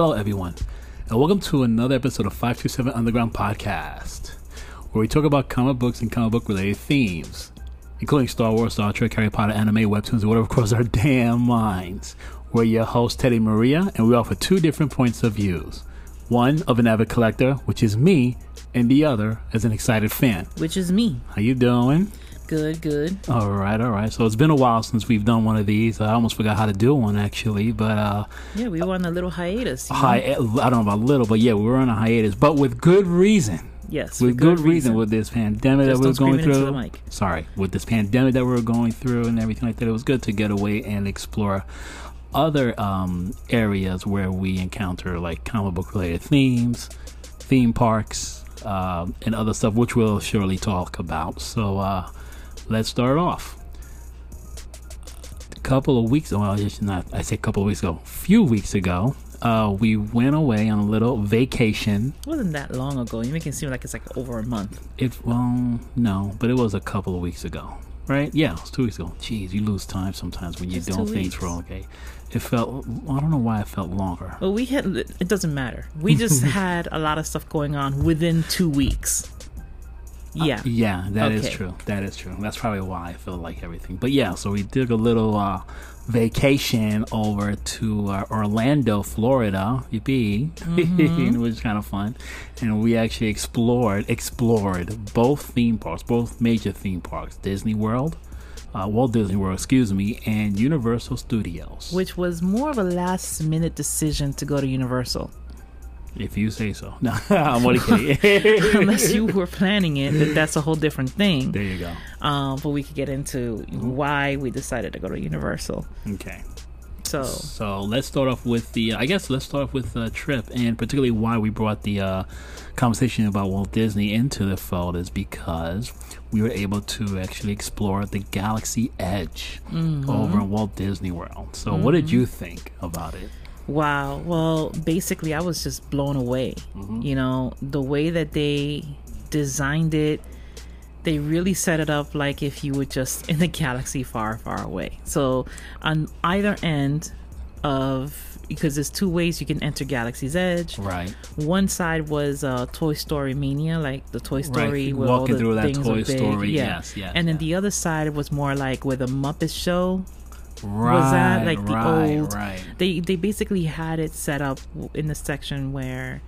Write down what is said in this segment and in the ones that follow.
Hello, everyone, and welcome to another episode of 527 Underground Podcast, where we talk about comic books and comic book related themes, including Star Wars, Star Trek, Harry Potter, anime, webtoons, and whatever crosses our damn minds. We're your host, Teddy Maria, and we offer two different points of views. One of an avid collector, which is me, and the other as an excited fan. which is me. How you doing? Good, good. All right, all right. So it's been a while since we've done one of these. I almost forgot how to do one actually, but uh Yeah, we were on a little hiatus. know? hi I don't know about little, but yeah, we were on a hiatus, but with good reason. Yes, with good, reason. with this pandemic Just that we're going through. Sorry, with this pandemic that we're going through and everything like that, it was good to get away and explore other um, areas where we encounter like comic book related themes, theme parks, um, and other stuff, which we'll surely talk about. So uh, let's start off. A couple of weeks, ago, well, it's not. I say a couple of weeks ago, a few weeks ago. Uh, we went away on a little vacation It wasn't that long ago. You make it seem like it's like over a month. It well, no, but it was a couple of weeks ago, right? Yeah, it was two weeks ago. Jeez, you lose time sometimes when you're Just doing two things wrong. Okay, it felt. I don't know why it felt longer. Well, we had. It doesn't matter. We just had a lot of stuff going on within two weeks. Yeah. Yeah, that is Okay. true. That is true. That's probably why I feel like everything. But yeah, so we took a little uh, vacation over to uh, Orlando, Florida. Yippee! Mm-hmm. it was kind of fun, and we actually explored explored both theme parks, both major theme parks: Disney World, uh, Walt Disney World, excuse me, and Universal Studios. Which was more of a last minute decision to go to Universal. If you say so. No, I'm only kidding. Unless you were planning it, then that's a whole different thing. there you go. Um, but we could get into why we decided to go to Universal. Okay. So, So let's start off with the. I guess let's start off with the trip, and particularly why we brought the uh, conversation about Walt Disney into the fold is because we were able to actually explore the Galaxy Edge over in Walt Disney World. So, what did you think about it? Wow. Well, basically, I was just blown away. You know, the way that they designed it, they really set it up like if you were just in a galaxy far, far away. So, on either end of because there's two ways you can enter Galaxy's Edge. Right. One side was uh, Toy Story Mania, like the Toy Story, where all Walking the through that things Toy big. Story, yeah. yes, yes, And then yeah. the other side was more like where the Muppet Show Right. was that like the right, old Right. they they basically had it set up in the section where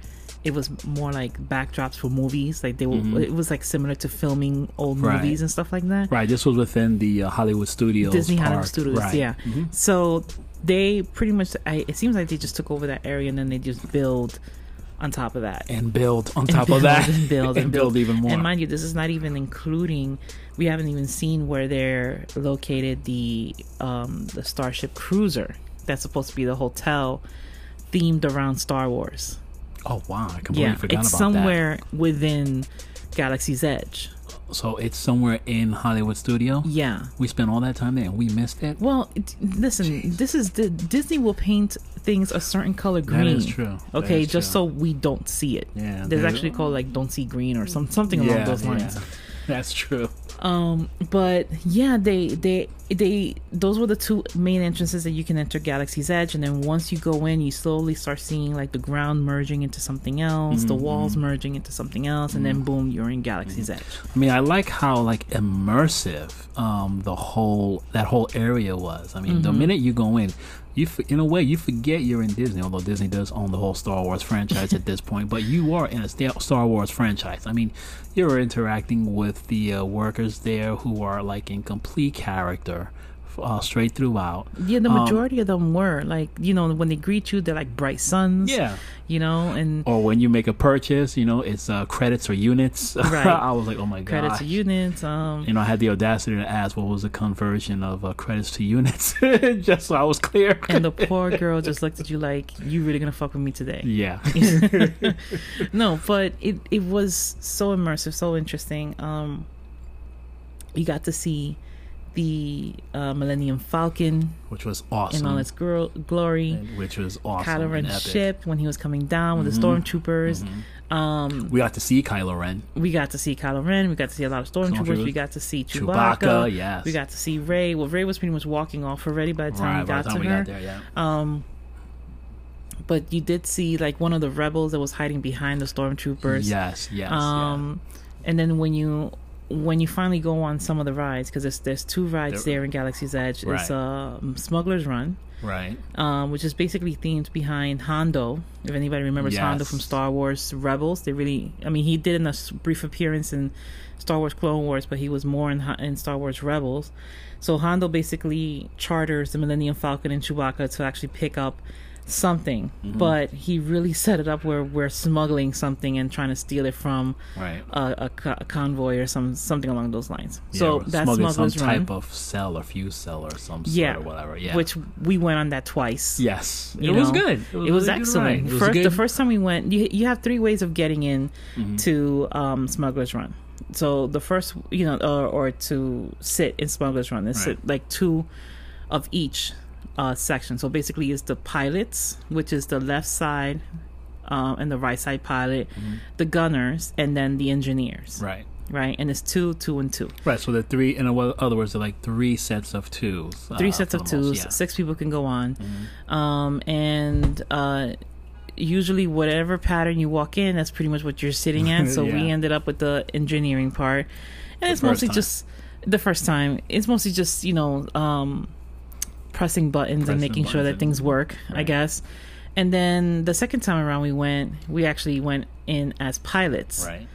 it was more like backdrops for movies like they were it was like similar to filming old Mm-hmm. Right. movies and stuff like that Right. This was within the uh, Hollywood Studios. disney hollywood studios Right. yeah Mhm. so they pretty much I, it seems like they just took over that area and then they just build on top of that And build on and top build of that. and build and, build. even more. And mind you, this is not even including. We haven't even seen where they're located. The um the Starship Cruiser that's supposed to be the hotel themed around Star Wars. oh wow! I completely Yeah, forgot it's about somewhere within Galaxy's Edge. So it's somewhere in Hollywood Studio. Yeah. We spent all that time there and we missed it. Well, it, listen. This is the Disney will paint things a certain color green. That is true. Okay, is just true. so we don't see it. Yeah, There's there- actually called like "Don't See Green" or some something along Yeah, those lines. yeah. That's true. Um, but yeah, they they they those were the two main entrances that you can enter Galaxy's Edge, and then once you go in, you slowly start seeing like the ground merging into something else, the walls merging into something else, and then boom, you're in Galaxy's Edge. I mean, I like how like immersive um the whole that whole area was. I mean, Mm-hmm. the minute you go in, you in a way you forget you're in Disney. Although Disney does own the whole Star Wars franchise at this point, but you are in a Star Wars franchise. I mean, you're interacting with the uh, workers there who are like in complete character. Uh, straight throughout. Yeah, the Um, majority of them were like you know when they greet you, they're like bright suns. Yeah. you know, and Or when you make a purchase, you know, it's uh, credits or units. Right. I was like, oh my god. credits to units. Um, you know, I had the audacity to ask what was the conversion of uh, credits to units, just so I was clear. and the poor girl just looked at you like, "You really gonna fuck with me today?" yeah, no, but it it was so immersive, so interesting. Um, you got to see the uh, Millennium Falcon which was awesome. in all its glory. which was awesome. Kylo and Ren's. Mm-hmm. ship when he was coming down with the stormtroopers. Um, We got to see Kylo Ren. we got to see Kylo Ren. We got to see a lot of stormtroopers. Stormtroopers. We got to see Chewbacca. Chewbacca, yes. We got to see Rey. Well, Rey was pretty much walking off already by the time Right, we got time to we her. got there, yeah. Um, but you did see like one of the rebels that was hiding behind the stormtroopers. Yes, yes. Um, and then when you when you finally go on some of the rides, because there's there's two rides There- in Galaxy's Edge. Right. It's uh, Smuggler's Run. Right. um, which is basically themed behind Hondo. If anybody remembers Hondo Yes. from Star Wars Rebels, they really, I mean, he did in a brief appearance in Star Wars Clone Wars, but he was more in in Star Wars Rebels. So Hondo basically charters the Millennium Falcon and Chewbacca to actually pick up something, Mm-hmm. but he really set it up where we're smuggling something and trying to steal it from Right. a, a, a convoy or some something along those lines. Yeah, so that's smuggling Smuggler's some Run, type of cell or fuse cell or some sort yeah, or whatever. Yeah. which we went on that twice. yes, you it was good. It was, excellent. It was first, the first time we went, you you have three ways of getting in Mm-hmm. to um, Smuggler's Run. So the first, you know, or, or to sit in Smuggler's Run, it's Right. like two of each uh, section. So basically, it's the pilots, which is the left side um, and the right side pilot, the gunners, and then the engineers. Mm-hmm. right. Right, and it's two, two, and two. Right. So the three, in other words, they're like three sets of twos. three uh, sets of the most, twos yeah. Mm-hmm. six people can go on um and uh usually whatever pattern you walk in that's pretty much what you're sitting at so we ended up with the engineering part and it's mostly time. just the first time it's mostly just you know um pressing buttons and Pressing making sure that things work i guess and then the second time around we went we actually went in as pilots Right.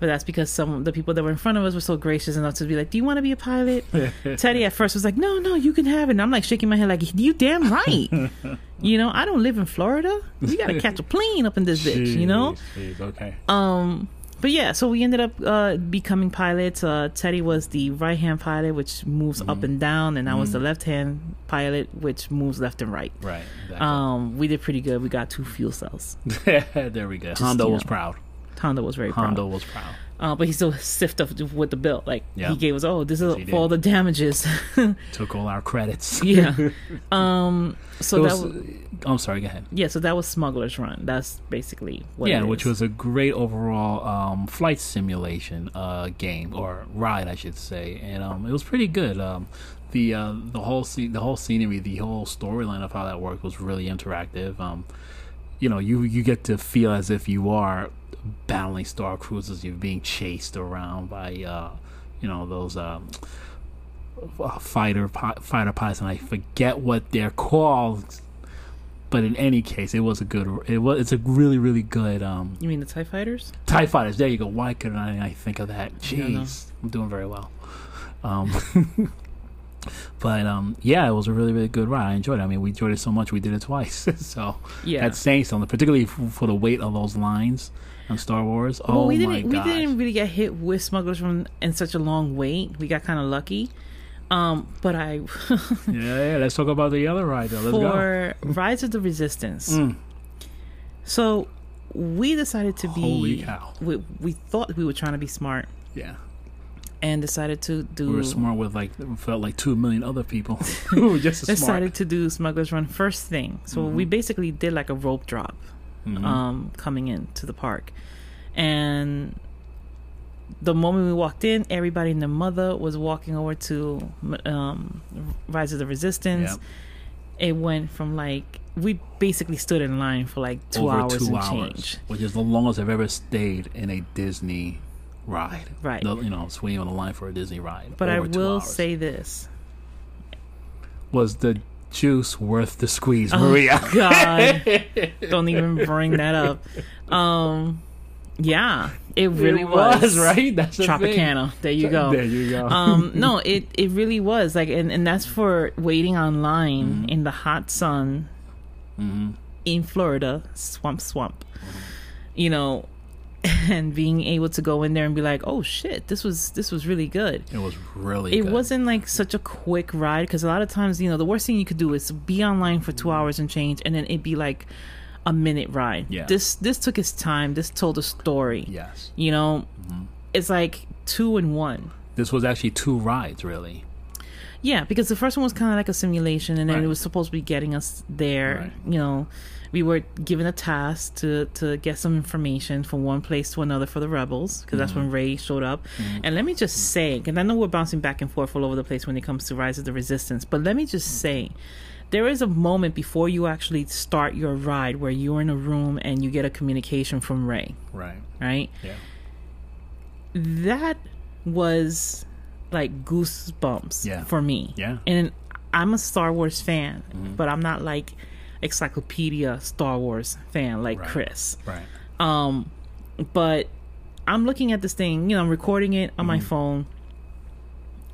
but that's because some of the people that were in front of us were so gracious enough to be like, "Do you want to be a pilot?" Teddy at first was like, "No, no, you can have it." And I'm like shaking my head, like, "You damn right." you know, I don't live in Florida. We gotta catch a plane up in this bitch. You know. Jeez, okay. Um, but yeah, so we ended up uh, becoming pilots. Uh, Teddy was the right hand pilot, which moves Mm-hmm. up and down, and I was the left hand pilot, which moves left and right. Right. Exactly. Um, we did pretty good. We got two fuel cells. there we go. Hondo you was know, proud. Hondo was very proud. Hondo was proud. Uh, but he still stiffed up with the bill. Like Yeah. he gave us, oh, this is for all the damages. Took all our credits. yeah. Um. So It that was- was, I'm sorry. Go ahead. yeah. So that was Smuggler's Run. That's basically what. yeah, which was a great overall um, flight simulation uh, game or ride, I should say, and um, it was pretty good. Um, the uh, the whole scene, the whole scenery, the whole storyline of how that worked was really interactive. Um, you know, you you get to feel as if you are battling star cruisers. You're being chased around by uh, you know those. Um, uh, fighter pi- fighter pilots, and I forget what they're called. But in any case, it was a good. It was. It's a really, really good. Um, You mean the Tie Fighters? Tie Fighters. There you go. Why couldn't I, I think of that? Jeez, I'm doing very well. Um, but um, yeah, it was a really, really good ride. I enjoyed it. I mean, we enjoyed it so much we did it twice. so Yeah. that's saying something, particularly for the weight of those lines on Star Wars. well, oh we didn't. We gosh! didn't really get hit with Smugglers Run in such a long wait. We got kind of lucky. Um, but I yeah, yeah. Let's talk about the other ride. Though. Let's go. for Rise of the Resistance. Mm. So we decided to be. Holy cow. We we thought we were trying to be smart Yeah, and decided to do. we were smart with like felt like two million other people who were just as smart. decided to do Smugglers Run first thing. So we basically did like a rope drop Mhm. um, coming in to the park. And the moment we walked in, everybody and their mother was walking over to um, Rise of the Resistance. Yep. It went from like, we basically stood in line for like two Over hours two and hours, change. which is the longest I've ever stayed in a Disney ride. Right. The- you know, waiting on the line for a Disney ride. But I will say this. was the juice worth the squeeze, Oh, Maria? God. Don't even bring that up. Um, yeah, it really It was. right. That's the. Tropicana. There you go. There you go. um no it it really was like and, and that's for waiting online Mm-hmm. in the hot sun Mhm. in florida swamp swamp Mm-hmm. you know and being able to go in there and be like oh shit this was this was really good It was really. it good. wasn't like such a quick ride because a lot of times you know the worst thing you could do is be online for two hours and change and then it'd be like a minute ride Yeah. this this took its time this told a story Yes. you know Mm-hmm. it's like two in one This was actually two rides, really. Yeah, because the first one was kind of like a simulation, and then Right. it was supposed to be getting us there. Right. You know, we were given a task to to get some information from one place to another for the rebels, because that's Mm-hmm. when Rey showed up. And let me just say, because I know we're bouncing back and forth all over the place when it comes to Rise of the Resistance, but let me just say there is a moment before you actually start your ride where you're in a room and you get a communication from Rey, Right. right? Yeah. That was like goosebumps Yeah. for me. Yeah. Mm-hmm. And I'm a Star Wars fan, but I'm not like encyclopedia Star Wars fan like Right. Chris. Right. Um, but I'm looking at this thing, you know, I'm recording it on my phone,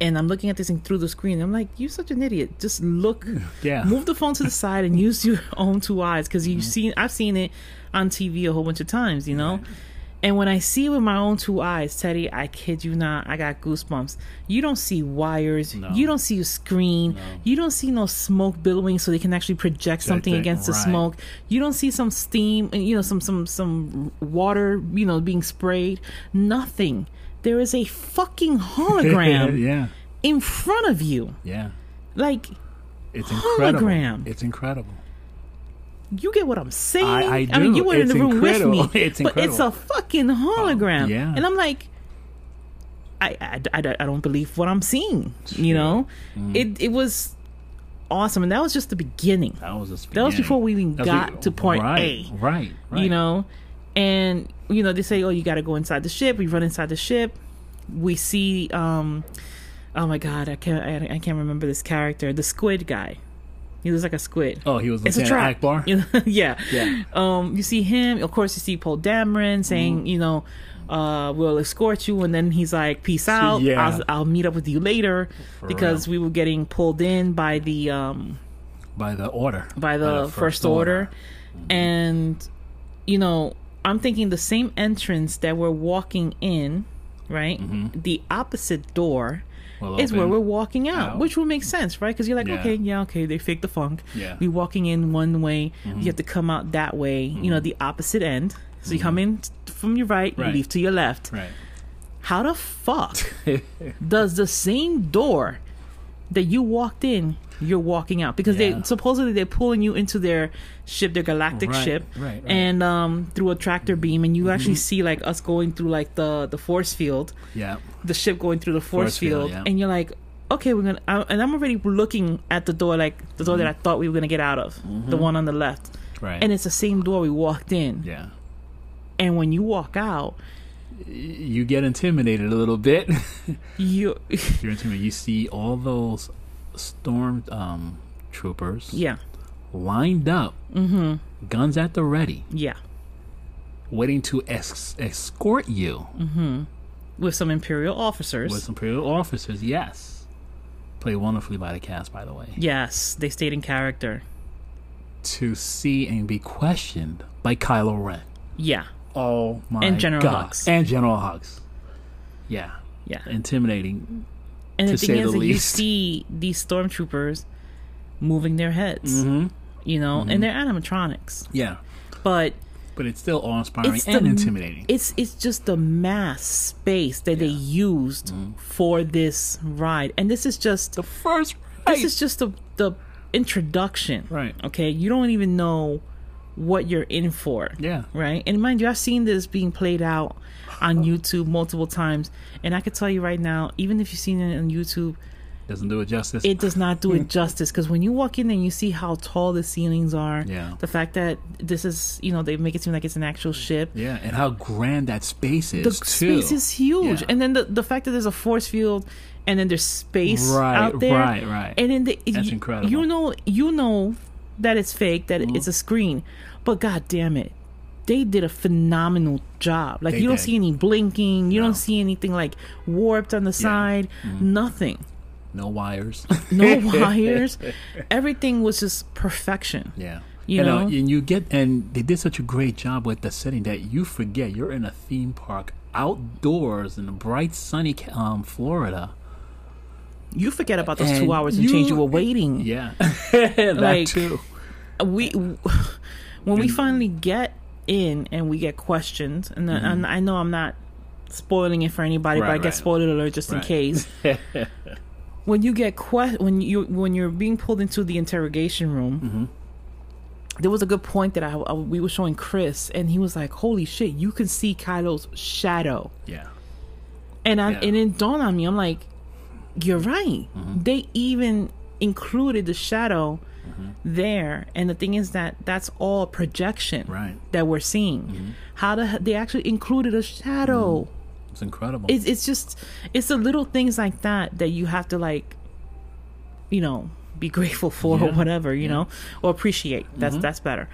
and I'm looking at this thing through the screen. I'm like, you're such an idiot. Just look, Yeah. move the phone to the side and use your own two eyes because you've seen, I've seen it on TV a whole bunch of times, you know. And when I see with my own two eyes, Teddy, I kid you not, I got goosebumps. You don't see wires. No. You don't see a screen. You don't see no smoke billowing so they can actually project something against the right. smoke. You don't see some steam, and you know, some some some water, you know, being sprayed. Nothing. There is a fucking hologram yeah. in front of you. Yeah. Like It's incredible. It's incredible. You get what I'm saying? I- I mean, do. you were in It's the room incredible. with me, It's but it's a fucking hologram. yeah. and I'm like, I, I, I, I don't believe what I'm seeing. You know, Mm. it it was awesome, and that was just the beginning. That was just That was before we even That's got to point right, A. Right. Right. you know and you know they say oh you got to go inside the ship we run inside the ship we see um oh my god i can't i, I can't remember this character the squid guy he looks like a squid Oh, he was it's a trap Ackbar. Yeah Yeah. um you see him of course you see Poe Dameron saying Mm-hmm. you know uh we'll escort you and then he's like peace out yeah. I'll, I'll meet up with you later For because real. we were getting pulled in by the um by the order. by the, first, order. And, you know, I'm thinking the same entrance that we're walking in, right? The opposite door Is where we're walking out, out. which will make sense, right? Because you're like, Yeah. okay, yeah, okay, they fake the funk. Yeah. Mm-hmm. We walking in one way, you have to come out that way, you know, the opposite end. So you come in from your right, you Right. leave to your left. Right. How the fuck does the same door that you walked in, you're walking out? Because Yeah. they supposedly they're pulling you into their ship, their galactic Right, ship, right, right. and um, through a tractor beam, and you actually see like us going through like the the force field, Yeah. the ship going through the force, Force field, field, yeah. and you're like. Okay, we're gonna, I, and I'm already looking at the door, like the door that I Mm-hmm. thought we were gonna get out of, the one on the left, Right. and it's the same door we walked in. yeah. And when you walk out, You get intimidated a little bit. you, You're intimidated. You see all those storm um, troopers yeah, lined up, mm-hmm, guns at the ready, yeah. waiting to ex- escort you Mhm. with some imperial officers. with some imperial officers. Yes. Played wonderfully by the cast, by the way. yes, they stayed in character. To see and be questioned by Kylo Ren. Yeah, Oh my And General God. Hux. And General Hux. Yeah. yeah. Intimidating. And the to thing say is the you see these stormtroopers moving their heads, Mm-hmm. you know, and they're animatronics, Yeah. but But it's still awe inspiring and the, intimidating. It's it's just the mass space that they used for this ride, and this is just the first this is just the the introduction, Right. Okay, you don't even know what you're in for. Yeah. right? And mind you, I've seen this being played out on YouTube multiple times, and I could tell you right now, even if you've seen it on YouTube, Doesn't do it justice. it does not do it justice. Because when you walk in and you see how tall the ceilings are, Yeah. the fact that this is, you know, they make it seem like it's an actual ship. yeah, and how grand that space The is too. space is huge, Yeah. and then the the fact that there's a force field, and then there's space Right, out there, right, right. and then the, That's you, incredible. You know, you know that it's fake, that Mm-hmm. it's a screen, but god damn it, they did a phenomenal job. Like They you don't did. see any blinking, you No. don't see anything like warped on the side, Mm-hmm. nothing, no wires. no wires. Everything was just perfection. yeah. You and, uh, know? and you get and they did such a great job with the setting that you forget you're in a theme park outdoors in a bright sunny um, Florida. You forget about those And two hours and change you- you were waiting. Yeah, that Like- too. we when we finally get in and we get questioned and, then and I know I'm not spoiling it for anybody but Mm-hmm. Right, I get right. spoiler alert just in case when you get que- when you when you're being pulled into the interrogation room Mm-hmm. there was a good point that I, I- we were showing Chris and he was like holy shit you can see Kylo's shadow yeah, and I Yeah. and it dawned on me I'm like you're right Mm-hmm. they even included the shadow mm-hmm. there, and the thing is that that's all projection Right. that we're seeing. Mm-hmm. How the, they actually included a shadow. Mm-hmm. It's incredible. It's it's just it's the little things like that that you have to like, you know, be grateful for or whatever, you know, or appreciate. That's that's better.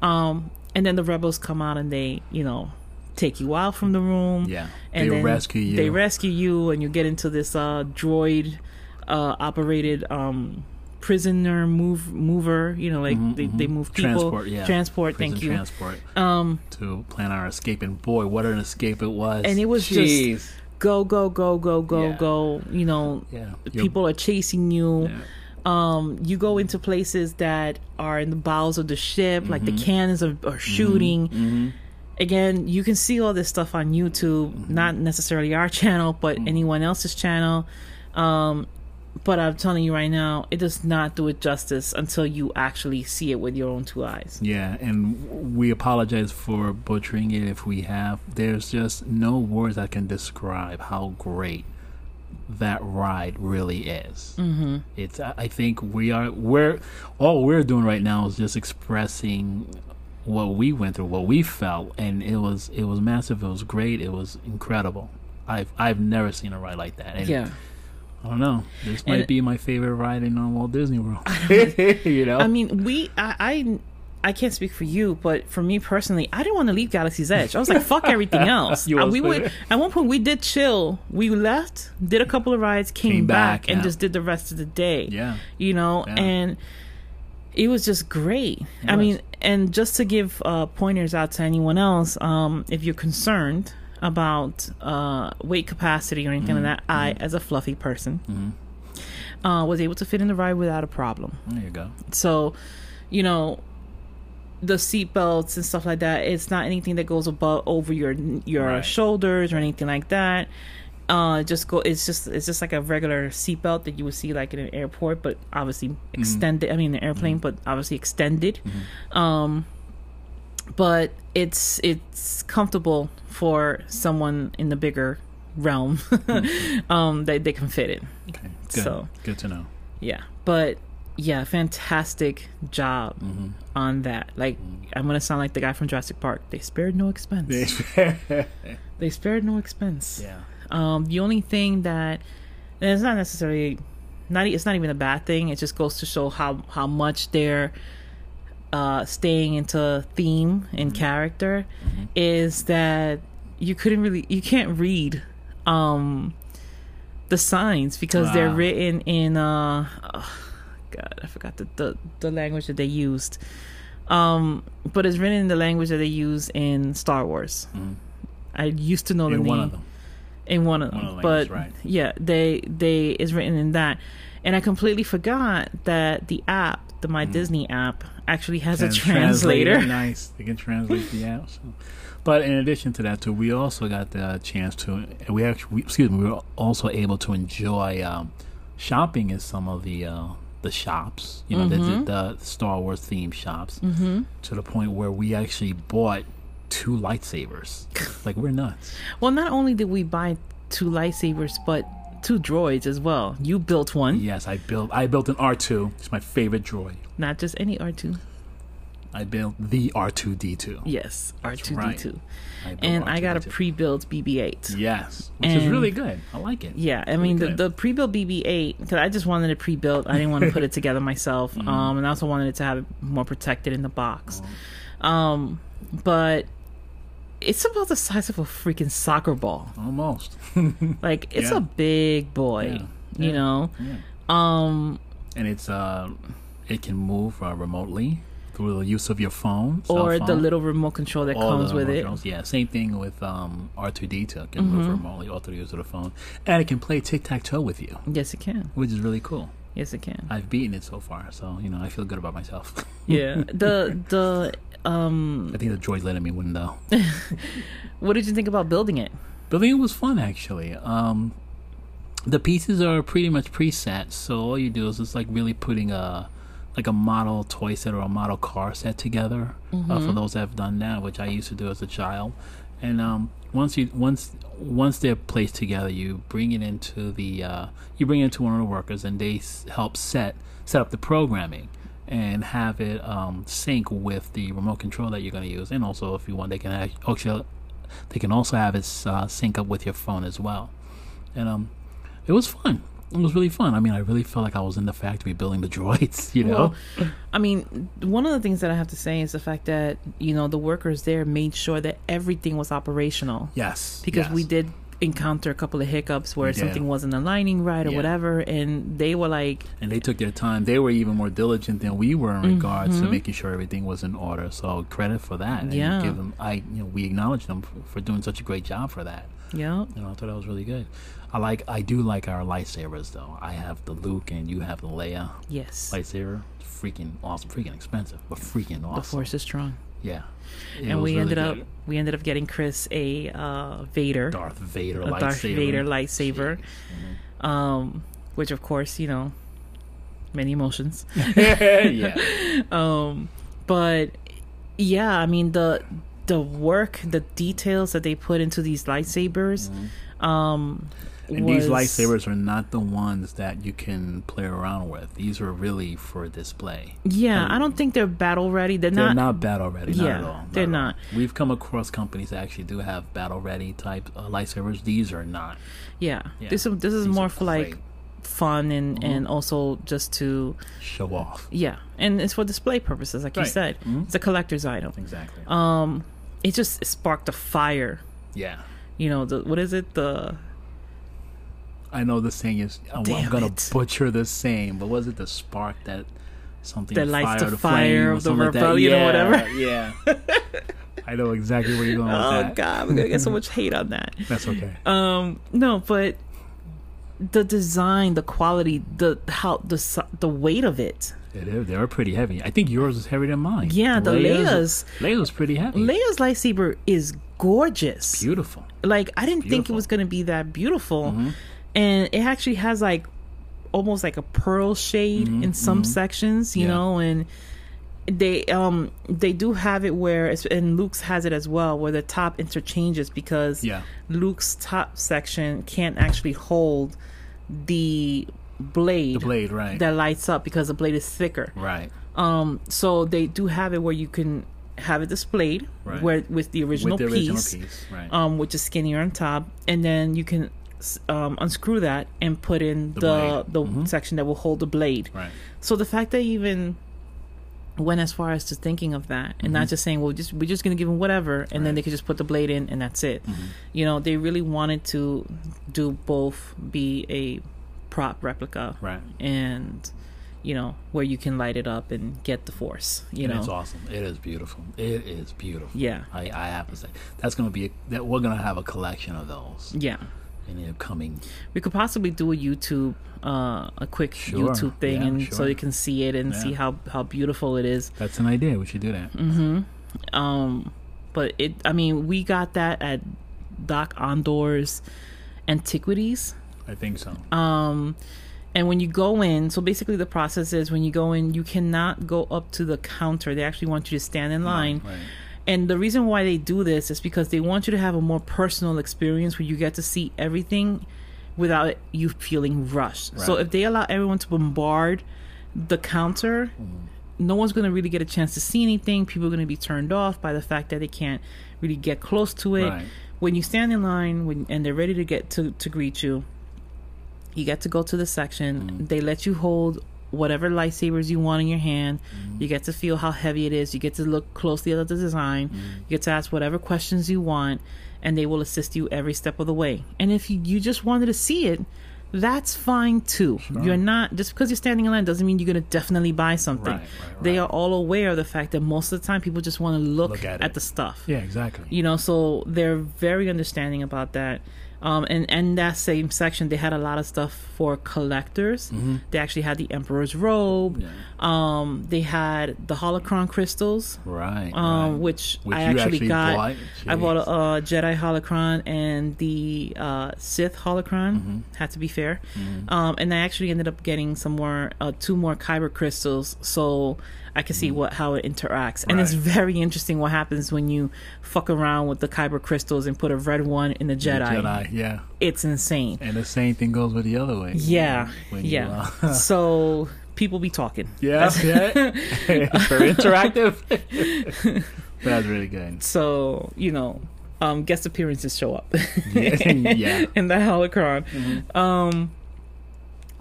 Um, and then the rebels come out and they, you know, take you out from the room. Yeah. and They then rescue you. They rescue you, and you get into this uh, droid uh, operated um, prisoner move mover. You know, like they, they move people Mm-hmm, transport, yeah. transport. Prison thank you. Transport Um, to plan our escape, and boy, what an escape it was! And it was just- Jeez. go go go go go Yeah. go. You know, yeah. people are chasing you. Yeah. Um, you go into places that are in the bowels of the ship, like Mm-hmm. the cannons are, are shooting. Again, you can see all this stuff on YouTube, Mm-hmm. not necessarily our channel, but anyone else's channel. Um, but I'm telling you right now, it does not do it justice until you actually see it with your own two eyes. Yeah, and we apologize for butchering it if we have. There's just no words that can describe how great that ride really is. Mm-hmm. It's. I I think we are. We're all we're doing right now is just expressing what we went through, what we felt, and it was it was massive. It was great. It was incredible. I've I've never seen a ride like that. And Yeah. I don't know. This might And- be my favorite ride in uh, Walt Disney World. you know. I mean, we, I, I, I can't speak for you, but for me personally, I didn't want to leave Galaxy's Edge. I was like, fuck everything else. You we would at one point we did chill. We left, did a couple of rides, came, Came back, back, and just did the rest of the day. yeah. you know, Yeah. and it was just great. It I was. mean, and just to give uh, pointers out to anyone else, um, if you're concerned about uh, weight capacity or anything Mm-hmm. like that, I, as a fluffy person, uh, was able to fit in the ride without a problem. There you go. So, you know, the seat belts and stuff like that. It's not anything that goes above over your your Right. shoulders or anything like that. Uh, just go. It's just it's just like a regular seat belt that you would see like in an airport, but obviously extended. I mean, an airplane, but obviously extended. Um, but it's it's comfortable for someone in the bigger realm. um, that they can fit in. Okay. Good. So- good to know. Yeah, but yeah, fantastic job Mm-hmm. on that. Like, I'm gonna sound like the guy from Jurassic Park. They spared no expense. They spared no expense. yeah. Um, the only thing that and it's not necessarily not it's not even a bad thing. It just goes to show how how much they're uh, staying into theme and Mm-hmm. character is that you couldn't really you can't read um the signs because they're written in uh oh, god i forgot the, the the language that they used um but it's written in the language that they use in star wars i used to know the name one of them. In one of them. One of the but right. yeah, they they is written in that, and I completely forgot that the app, the My Disney app, actually has a Mm. Translator. Nice. They can translate the app. So. But in addition to that, too, we also got the chance to. We actually, we, excuse me, we were also able to enjoy um, shopping in some of the uh, the shops. You know, Mm-hmm. the, the Star Wars themed shops. Mm-hmm. To the point where we actually bought two lightsabers. like we're nuts. Well, not only did we buy two lightsabers, but two droids as well. You built one, Yes, I built. I built an R two. It's my favorite droid. not just any R two. I built the R two D two. Yes, R two D two. and I got a R2D2. pre-built BB eight. Yes, which is really good. I like it. Yeah, I mean the, the pre-built BB-8 because I just wanted it pre-built. I didn't want to put it together myself, Mm-hmm. um, and I also wanted it to have it more protected in the box. Oh. Um, but it's about the size of a freaking soccer ball. Almost. Like it's Yeah. a big boy, Yeah. you Yeah. know. Yeah. Um, and it's uh, it can move uh, remotely through the use of your phone or the little remote control that all comes with it. controls. Yeah, same thing with um, R2D2. It can Mm-hmm. move remotely all through the use of the phone, and it can play tic tac toe with you, Yes, it can. which is really cool. Yes, it can. I've beaten it so far, so you know I feel good about myself. Yeah. the the um, I think the droid's letting me win though. what did you think about building it? Building it was fun actually. Um, the pieces are pretty much preset, so all you do is just like really putting a like a model toy set or a model car set together. Uh, for those that have done that, which I used to do as a child, And um, once you once once they're placed together, you bring it into the uh, you bring it into one of the workers, and they s- help set set up the programming and have it um, sync with the remote control that you're going to use. And also, if you want, they can actually they can also have it uh, sync up with your phone as well. And um, it was fun. It was really fun. I mean, I really felt like I was in the factory building the droids. You know, Well, I mean, one of the things that I have to say is the fact that you know the workers there made sure that everything was operational yes, because yes. we did encounter a couple of hiccups where Yeah. something wasn't aligning right or Yeah. whatever, and they were like, and they took their time. They were even more diligent than we were in Mm-hmm. regards to making sure everything was in order. So credit for that. And Yeah. give them. I you know we acknowledge them for, for doing such a great job for that. yeah, You know, I thought that was really good. I like. I do like our lightsabers though. I have the Luke and you have the Leia yes, lightsaber. Freaking awesome. Freaking expensive, but freaking awesome. the force is strong. Yeah. It and we really ended up we ended up getting Chris a uh, Vader, Darth Vader a lightsaber. Darth Vader lightsaber, Mm-hmm. um, which of course you know, many emotions. yeah. Um, but yeah, I mean the the work, the details that they put into these lightsabers, um, And was, these lightsabers are not the ones that you can play around with. These are really for display. Yeah, I don't think they're battle ready. They're, They're not. not, battle ready. Not Yeah, at all. they're not. We've come across companies that actually do have battle ready type uh, lightsabers. These are not. yeah, Yeah. this is this is These more for like great. Mm-hmm. fun and and also just to Show off. yeah, and it's for display purposes, like you Right. said. Mhm. It's a collector's item. Exactly. Um, it just sparked a fire. yeah. You know, the what is it? The I know the saying is. I'm, I'm gonna it. butcher the saying, but was it the spark that something That lights fire the fire of the like rebellion or Yeah, whatever? Yeah. I know exactly where you're going with oh that. god, we're gonna get so much hate on that. That's okay. Um, no, but the design, the quality, the how the the weight of it. It is. They are pretty heavy. I think yours is heavier than mine. Yeah, the Leia's Leia's pretty heavy. Leia's lightsaber is gorgeous. Beautiful. Like I didn't think it was gonna be that beautiful, Mhm. And it actually has like almost like a pearl shade Mhm, in some mhm. sections, you Yeah. know, and they um they do have it where it's, and Luke's has it as well where the top interchanges because Yeah. Luke's top section can't actually hold the blade, The blade, right. that lights up because the blade is thicker. right. Um, so they do have it where you can have it displayed Right. where with the original, With the original piece, piece. Right. um, which is skinnier on top, and then you can um, unscrew that and put in The the the, Mhm. section that will hold the blade. right. So the fact that even went as far as to thinking of that and not just saying, well, just we're just gonna give them whatever, and then Mm-hmm. They could just put the blade in and that's it. Mhm. You know, they really wanted to do both, be a prop replica Right. and you know where you can light it up and get the force. You and know, it's awesome. It is beautiful. It is beautiful. yeah, I, I have to say that's going to be a, that we're going to have a collection of those yeah. In the upcoming. We could possibly do a YouTube, uh, a quick Sure. YouTube thing, Yeah, and so you can see it and see how how beautiful it is. That's an idea. We should do that. Mm-hmm. Um, but it, I mean, we got that at Dok-Ondar's Antiquities. I think so. Um, and when you go in, so basically the process is when you go in, you cannot go up to the counter. They actually want you to stand in line. Right. And the reason why they do this is because they want you to have a more personal experience where you get to see everything without you feeling rushed. So if they allow everyone to bombard the counter, no one's going to really get a chance to see anything. People are going to be turned off by the fact that they can't really get close to it. Right. When you stand in line when, and they're ready to get to, to greet you, you get to go to the section. Mm. They let you hold whatever lightsabers you want in your hand. Mm. You get to feel how heavy it is. You get to look closely at the design. Mm. You get to ask whatever questions you want, and they will assist you every step of the way. And if you, you just wanted to see it, that's fine too. Sure. You're not just because you're standing in line doesn't mean you're going to definitely buy something. Right, right, They are all aware of the fact that most of the time people just want to look, Look at at, the stuff Yeah, exactly. you know so they're very understanding about that um and and that same section they had a lot of stuff for collectors Mhm. they actually had the emperor's robe Yeah. um they had the holocron crystals Right. um right. which, Which i actually, actually got bought? i bought a, uh jedi holocron and the uh sith holocron Mhm. had to be fair Mhm. um, and I actually ended up getting some more, uh, two more kyber crystals. So I can see what how it interacts, and it's Mm-hmm. Very interesting what happens when you fuck around with the kyber crystals and put a red one in the The Jedi. Jedi, yeah. It's insane. And the same thing goes with the other way. Yeah, When you, yeah. uh, so people be talking. yeah, yeah. It's very interactive. That's really good. So you know, um, guest appearances show up. Yeah. yeah. in the holocron. Mm-hmm. Um,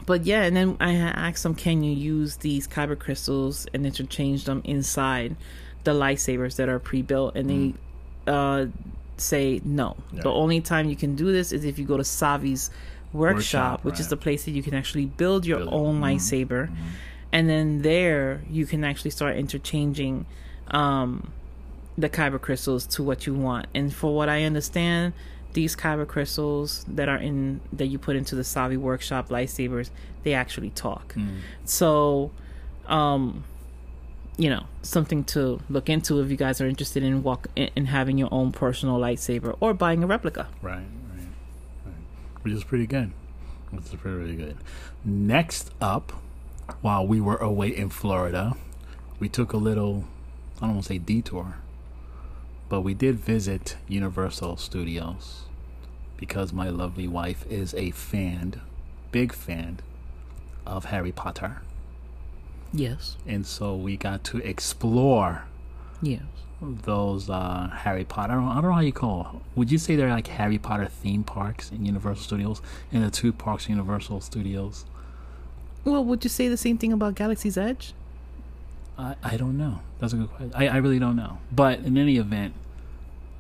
but yeah, and then I asked them, can you use these kyber crystals and interchange them inside the lightsabers that are pre-built? And they uh, say no. Yeah. The only time you can do this is if you go to Savi's workshop, Workshop, which is the place that you can actually build your Build own Mhm. lightsaber, and then there you can actually start interchanging. Um, the kyber crystals to what you want. And for what I understand, these kyber crystals that are in that you put into the Savi workshop lightsabers, they actually talk. Mm. So, um, you know, something to look into if you guys are interested in walk in, in having your own personal lightsaber or buying a replica. Right, right, right. Which is pretty good. Which is pretty, really good. Next up, while we were away in Florida, we took a little, I don't want to say detour, but we did visit Universal Studios because my lovely wife is a fan, big fan of Harry Potter. Yes. And so we got to explore Yes. those uh, Harry Potter. I don't, I don't know how you call. Would you say they're like Harry Potter theme parks in Universal Studios, and the two parks Universal Studios? Well, would you say the same thing about Galaxy's Edge? I, I don't know. That's a good question. I, I really don't know. But in any event,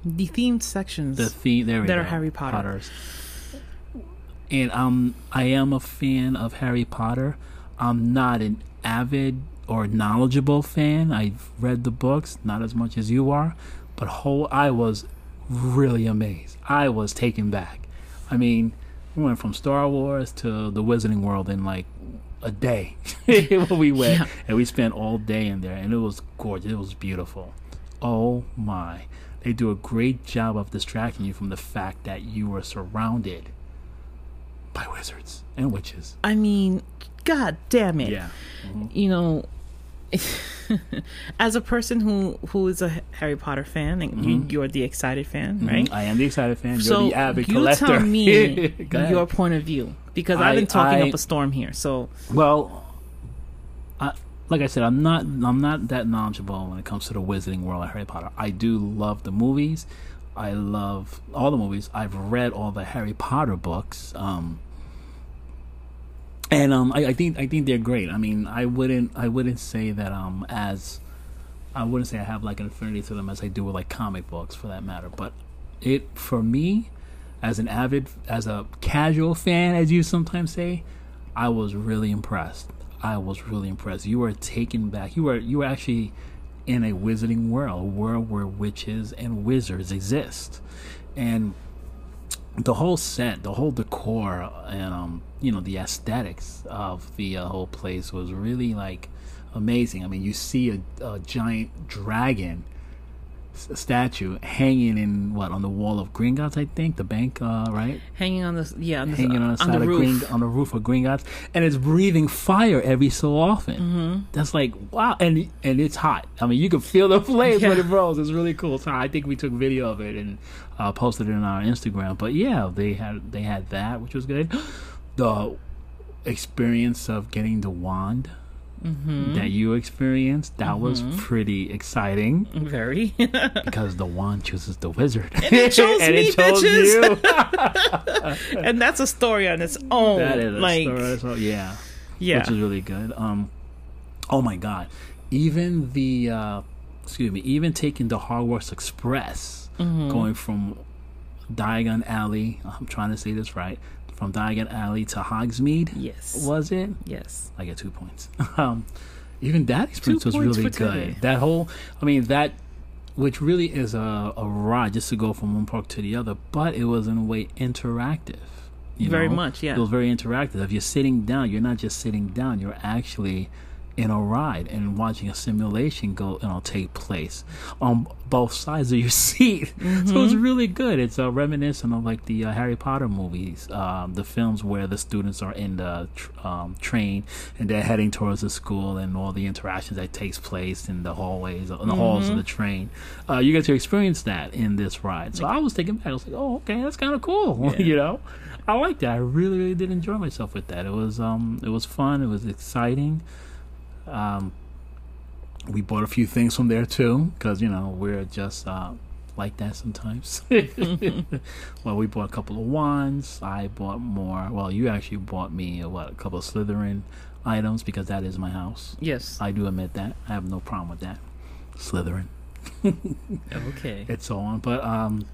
The themed sections. the theme there we That go, are Harry Potter. Potters. And um, I am a fan of Harry Potter. I'm not an avid or knowledgeable fan. I've read the books, not as much as you are, but whole I was really amazed. I was taken back. I mean, we went from Star Wars to the Wizarding World in like a day. we went Yeah. and we spent all day in there, and it was gorgeous. It was beautiful. Oh my! They do a great job of distracting you from the fact that you are surrounded by wizards and witches. I mean, god damn it. Yeah. you know as a person who who is a Harry Potter fan and you, you're the excited fan right Mhm. I am the excited fan. You're so the avid you collector. tell me your point of view because I- i've been talking I- up a storm here so Well, I, like I said, I'm not I'm not that knowledgeable when it comes to the Wizarding World of Harry Potter. I do love the movies. I love all the movies. I've read all the Harry Potter books. Um, and um, I, I think I think they're great. I mean, I wouldn't I wouldn't say that um as I wouldn't say I have like an affinity to them as I do with like comic books for that matter. But it for me, as an avid as a casual fan, as you sometimes say, I was really impressed. I was really impressed. You were taken back. You were you were actually in a wizarding world, a world where witches and wizards exist, and the whole set, the whole decor, and um, you know, the aesthetics of the uh, whole place was really like amazing. I mean, you see a, a giant dragon statue hanging in what on the wall of Gringotts, I think, the bank, uh, right? hanging on the yeah on the, hanging on the side the of roof Green, on the roof of Gringotts, and it's breathing fire every so often. Mm-hmm. That's like wow, and and it's hot. I mean, you can feel the flames when it rolls. It's really cool. So I think we took video of it and uh, posted it on our Instagram. But yeah, they had they had that, which was good. The experience of getting the wand Mm-hmm. that you experienced that was pretty exciting very because the wand chooses the wizard and it chose me, bitches. you. and that's a story on its own That is a like story. So, yeah, yeah which is really good. Um, oh my god, even the uh, excuse me, even taking the Hogwarts Express, Mm-hmm. going from Diagon Alley. I'm trying to say this right. From Diagon Alley to Hogsmeade, yes was it? yes I get two points. um, even that experience was really good. today. That whole, I mean, that, which really is a, a ride just to go from one park to the other, but it was in a way interactive. you Very know? much, yeah. It was very interactive. If you're sitting down, you're not just sitting down, you're actually in a ride and watching a simulation go you know take place on both sides of your seat mm-hmm. so it's really good it's uh, reminiscent of like the uh, harry potter movies um, the films where the students are in the tr- um, train and they're heading towards the school and all the interactions that takes place in the hallways in the mm-hmm. halls of the train uh, you get to experience that in this ride so i was thinking back i was like oh okay that's kind of cool yeah. you know I liked that. I really, really did enjoy myself with that. It was, um, it was fun. It was exciting. Um, we bought a few things from there too, because you know we're just uh, like that sometimes. well, we bought a couple of wands. I bought more. Well, you actually bought me a, what a couple of Slytherin items because that is my house. Yes, I do admit that. I have no problem with that. Slytherin. okay. It's so on, but um,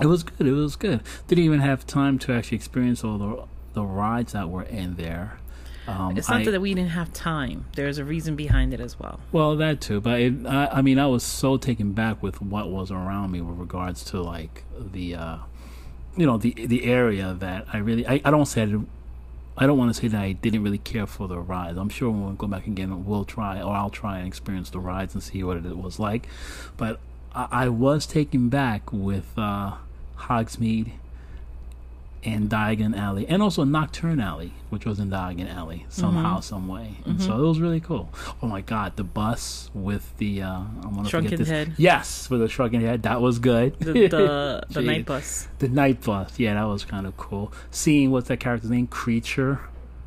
it was good. It was good. Didn't even have time to actually experience all the the rides that were in there. Um, it's not I, that we didn't have time. There's a reason behind it as well. Well, that too. But it, I, I, mean, I was so taken back with what was around me with regards to like the, uh, you know, the the area that I really. I, I don't say I, I don't want to say that I didn't really care for the rides. I'm sure when we go back again, we'll try or I'll try and experience the rides and see what it was like. But I, I was taken back with uh, Hogsmeade in Diagon Alley, and also Knockturn Alley, which was in Diagon Alley somehow, mm-hmm. some way. And mm-hmm. so it was really cool. Oh my god, the bus with the uh, I'm gonna shrunken forget this. head. Yes, with the shrunken head, that was good. The the, the Knight Bus. The Knight Bus, yeah, that was kind of cool. Seeing what's that character's name, Kreacher.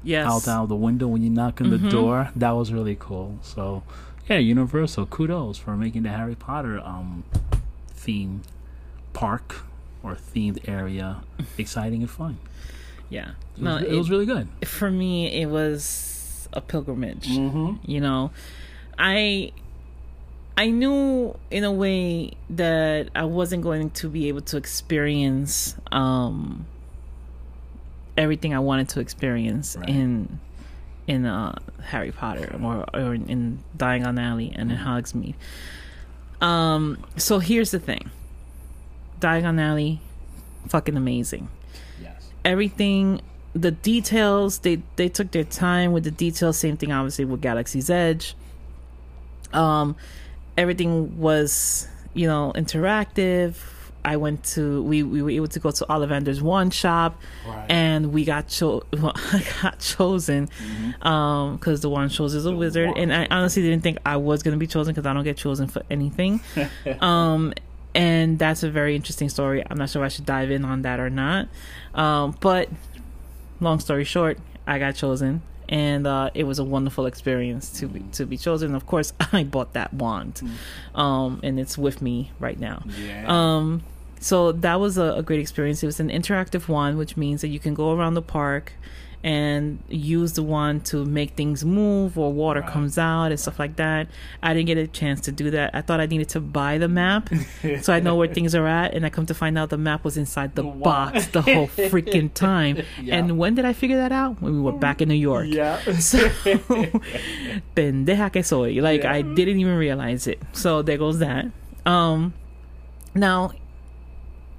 Yes. Out out the window when you knock on mm-hmm. the door, that was really cool. So, yeah, Universal, kudos for making the Harry Potter um theme park or themed area exciting and fun. Yeah, it no, was, it, it, was really good. For me, it was a pilgrimage. Mm-hmm. You know, I I knew in a way that I wasn't going to be able to experience um, everything I wanted to experience right. in in uh, Harry Potter or, or in, in Diagon Alley and in Hogsmeade. Um, so here's the thing. Diagon Alley, fucking amazing. Yes. Everything, the details, they they took their time with the details. Same thing, obviously, with Galaxy's Edge. Um, everything was you know interactive. I went to we, we were able to go to Ollivander's one shop, right. and we got cho- I got chosen because mm-hmm. um, the one chosen is a the wizard, and I honestly didn't think I was gonna be chosen because I don't get chosen for anything. um, and that's a very interesting story. I'm not sure I should dive in on that or not. Um, but long story short, I got chosen, and uh, it was a wonderful experience to be, to be chosen. Of course, I bought that wand, mm. um, and it's with me right now. Yeah. Um, so that was a, a, great experience. It was an interactive wand, which means that you can go around the park and use the wand to make things move or water right. comes out and stuff like that. I didn't get a chance to do that. I thought I needed to buy the map so I know where things are at, and I come to find out the map was inside the what? box the whole freaking time. Yeah. And when did I figure that out? When we were back in New York. Yeah. So pendeja que soy. Like yeah. I didn't even realize it. So there goes that. Um now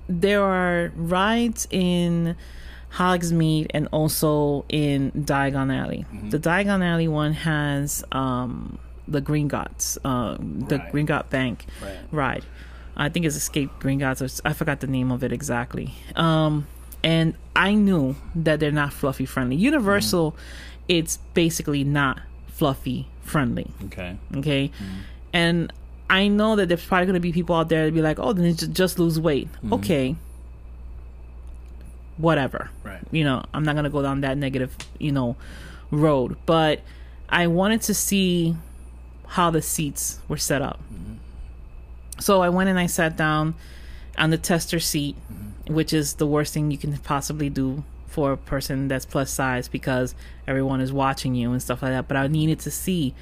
there are rides in Hogsmeade and also in Diagon Alley. Mm-hmm. The Diagon Alley one has um, the Gringotts, uh, the right. Gringotts Bank right. ride. I think it's Escape Green Gringotts. I forgot the name of it exactly. Um, and I knew that they're not fluffy friendly. Universal, mm-hmm. it's basically not fluffy friendly. Okay. Okay. Mm-hmm. And I know that there's probably going to be people out there that be like, oh, then just lose weight. Mm-hmm. Okay whatever. Right. You know, I'm not gonna go down that negative, you know, road. But I wanted to see how the seats were set up. Mm-hmm. So I went and I sat down on the tester seat, mm-hmm. which is the worst thing you can possibly do for a person that's plus size because everyone is watching you and stuff like that. But I needed to see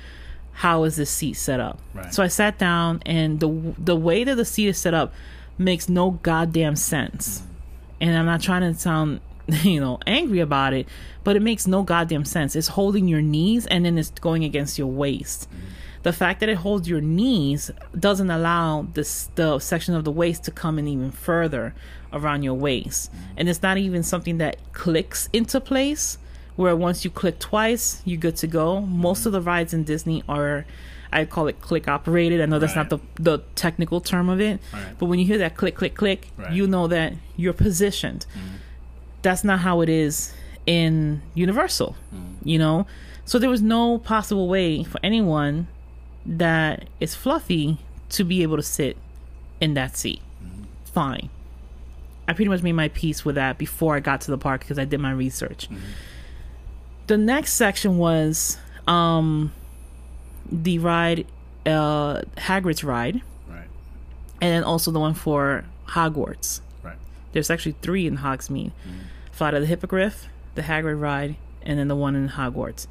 how is this seat set up. Right. So I sat down and the the way that the seat is set up makes no goddamn sense. Mm-hmm and I'm not trying to sound, you know, angry about it, but it makes no goddamn sense. It's holding your knees and then it's going against your waist. Mm-hmm. The fact that it holds your knees doesn't allow this the section of the waist to come in even further around your waist. Mm-hmm. And it's not even something that clicks into place where once you click twice, you're good to go. Most of the rides in Disney are, I call it click operated. I know that's not the the technical term of it, Right. but when you hear that click, click, click, Right. you know that you're positioned. Mm-hmm. That's not how it is in Universal, Mm-hmm. you know. So there was no possible way for anyone that is fluffy to be able to sit in that seat. Mm-hmm. Fine. I pretty much made my peace with that before I got to the park because I did my research. Mm-hmm. The next section was um, the ride, uh, Hagrid's ride, Right. and then also the one for Hogwarts. Right. There's actually three in Hogsmeade: Flight of the Hippogriff, the Hagrid ride, and then the one in Hogwarts.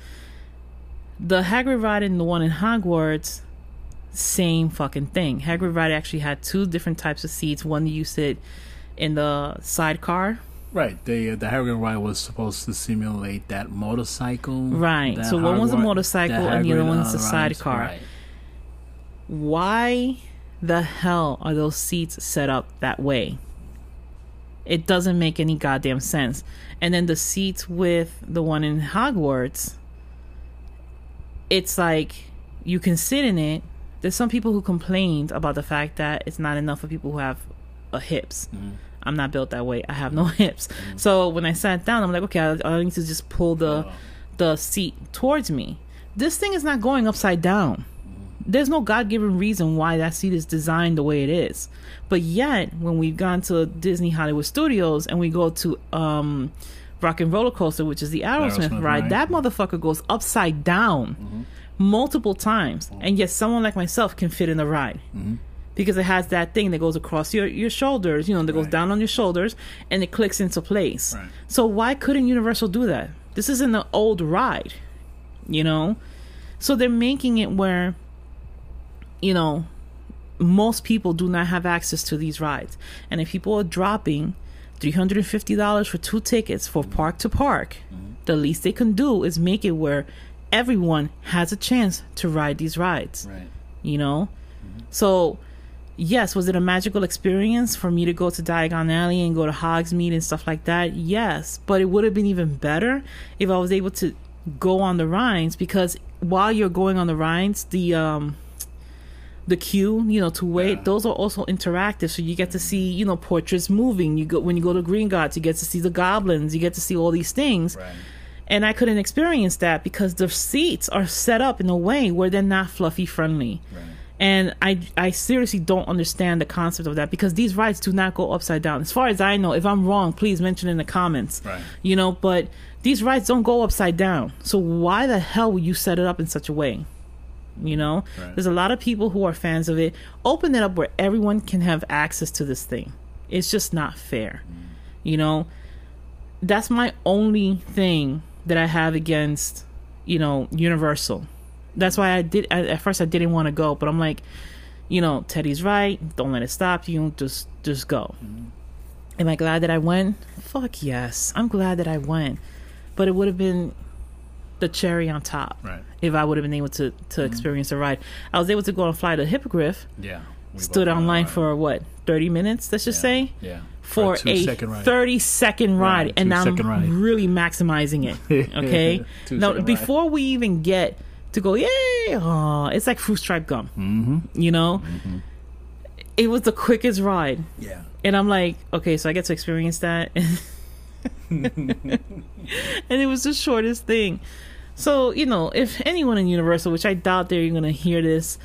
The Hagrid ride and the one in Hogwarts, same fucking thing. Hagrid ride actually had two different types of seats. One you sit in the sidecar, Right. The the Hagrid ride was supposed to simulate that motorcycle. Right. that So one was a motorcycle and the other one's uh, a sidecar. Right. why the hell are those seats set up that way? It doesn't make any goddamn sense. And then the seats with the one in Hogwarts, it's like you can sit in it. There's some people who complained about the fact that it's not enough for people who have uh, hips. I'm not built that way. I have no hips. Mm. So when I sat down, I'm like, okay, I, I need to just pull the Oh. the seat towards me. This thing is not going upside down. Mm. There's no God given reason why that seat is designed the way it is. But yet, when we've gone to Disney Hollywood Studios and we go to um, Rock and Roller Coaster, which is the Aerosmith, Aerosmith ride, ride. that motherfucker goes upside down mm-hmm. multiple times. Mm-hmm. And yet, someone like myself can fit in the ride. Mm-hmm. Because it has that thing that goes across your, your shoulders, you know, that goes down on your shoulders and it clicks into place. Right. So why couldn't Universal do that? This isn't an old ride, you know? So they're making it where, you know, most people do not have access to these rides. And if people are dropping $350 for two tickets for mm-hmm. park to park, mm-hmm. the least they can do is make it where everyone has a chance to ride these rides Right. you know mm-hmm. so yes was it a magical experience for me to go to diagon alley and go to hogsmeade and stuff like that yes but it would have been even better if i was able to go on the rides because while you're going on the rides the um the queue you know to wait Yeah. those are also interactive so you get to see you know portraits moving you go when you go to Gringotts you get to see the goblins you get to see all these things Right. and I couldn't experience that because the seats are set up in a way where they're not fluffy friendly. Right. And I I seriously don't understand the concept of that because these rides do not go upside down. As far as I know, if I'm wrong, please mention in the comments. Right. You know, but these rides don't go upside down. So why the hell would you set it up in such a way? You know? Right. There's a lot of people who are fans of it. Open it up where everyone can have access to this thing. It's just not fair. Mm. You know? That's my only thing that I have against, you know, Universal. That's why I did. At at first, I didn't want to go, but I'm like, you know, Teddy's right. Don't let it stop you. Just, just go. Mm-hmm. Am I glad that I went? Fuck yes. I'm glad that I went. But it would have been the cherry on top Right. if I would have been able to to mm-hmm. experience the ride. I was able to go and fly the Hippogriff. Yeah. We Stood online for what, 30 minutes? Let's just Yeah. say Yeah. for two a second 30 second ride Right, and I'm ride. really maximizing it okay now second ride. before we even get to go yay oh, it's like fruit stripe gum mm-hmm. you know it was the quickest ride Yeah. and I'm like okay so I get to experience that and it was the shortest thing so you know if anyone in Universal which I doubt they're gonna hear this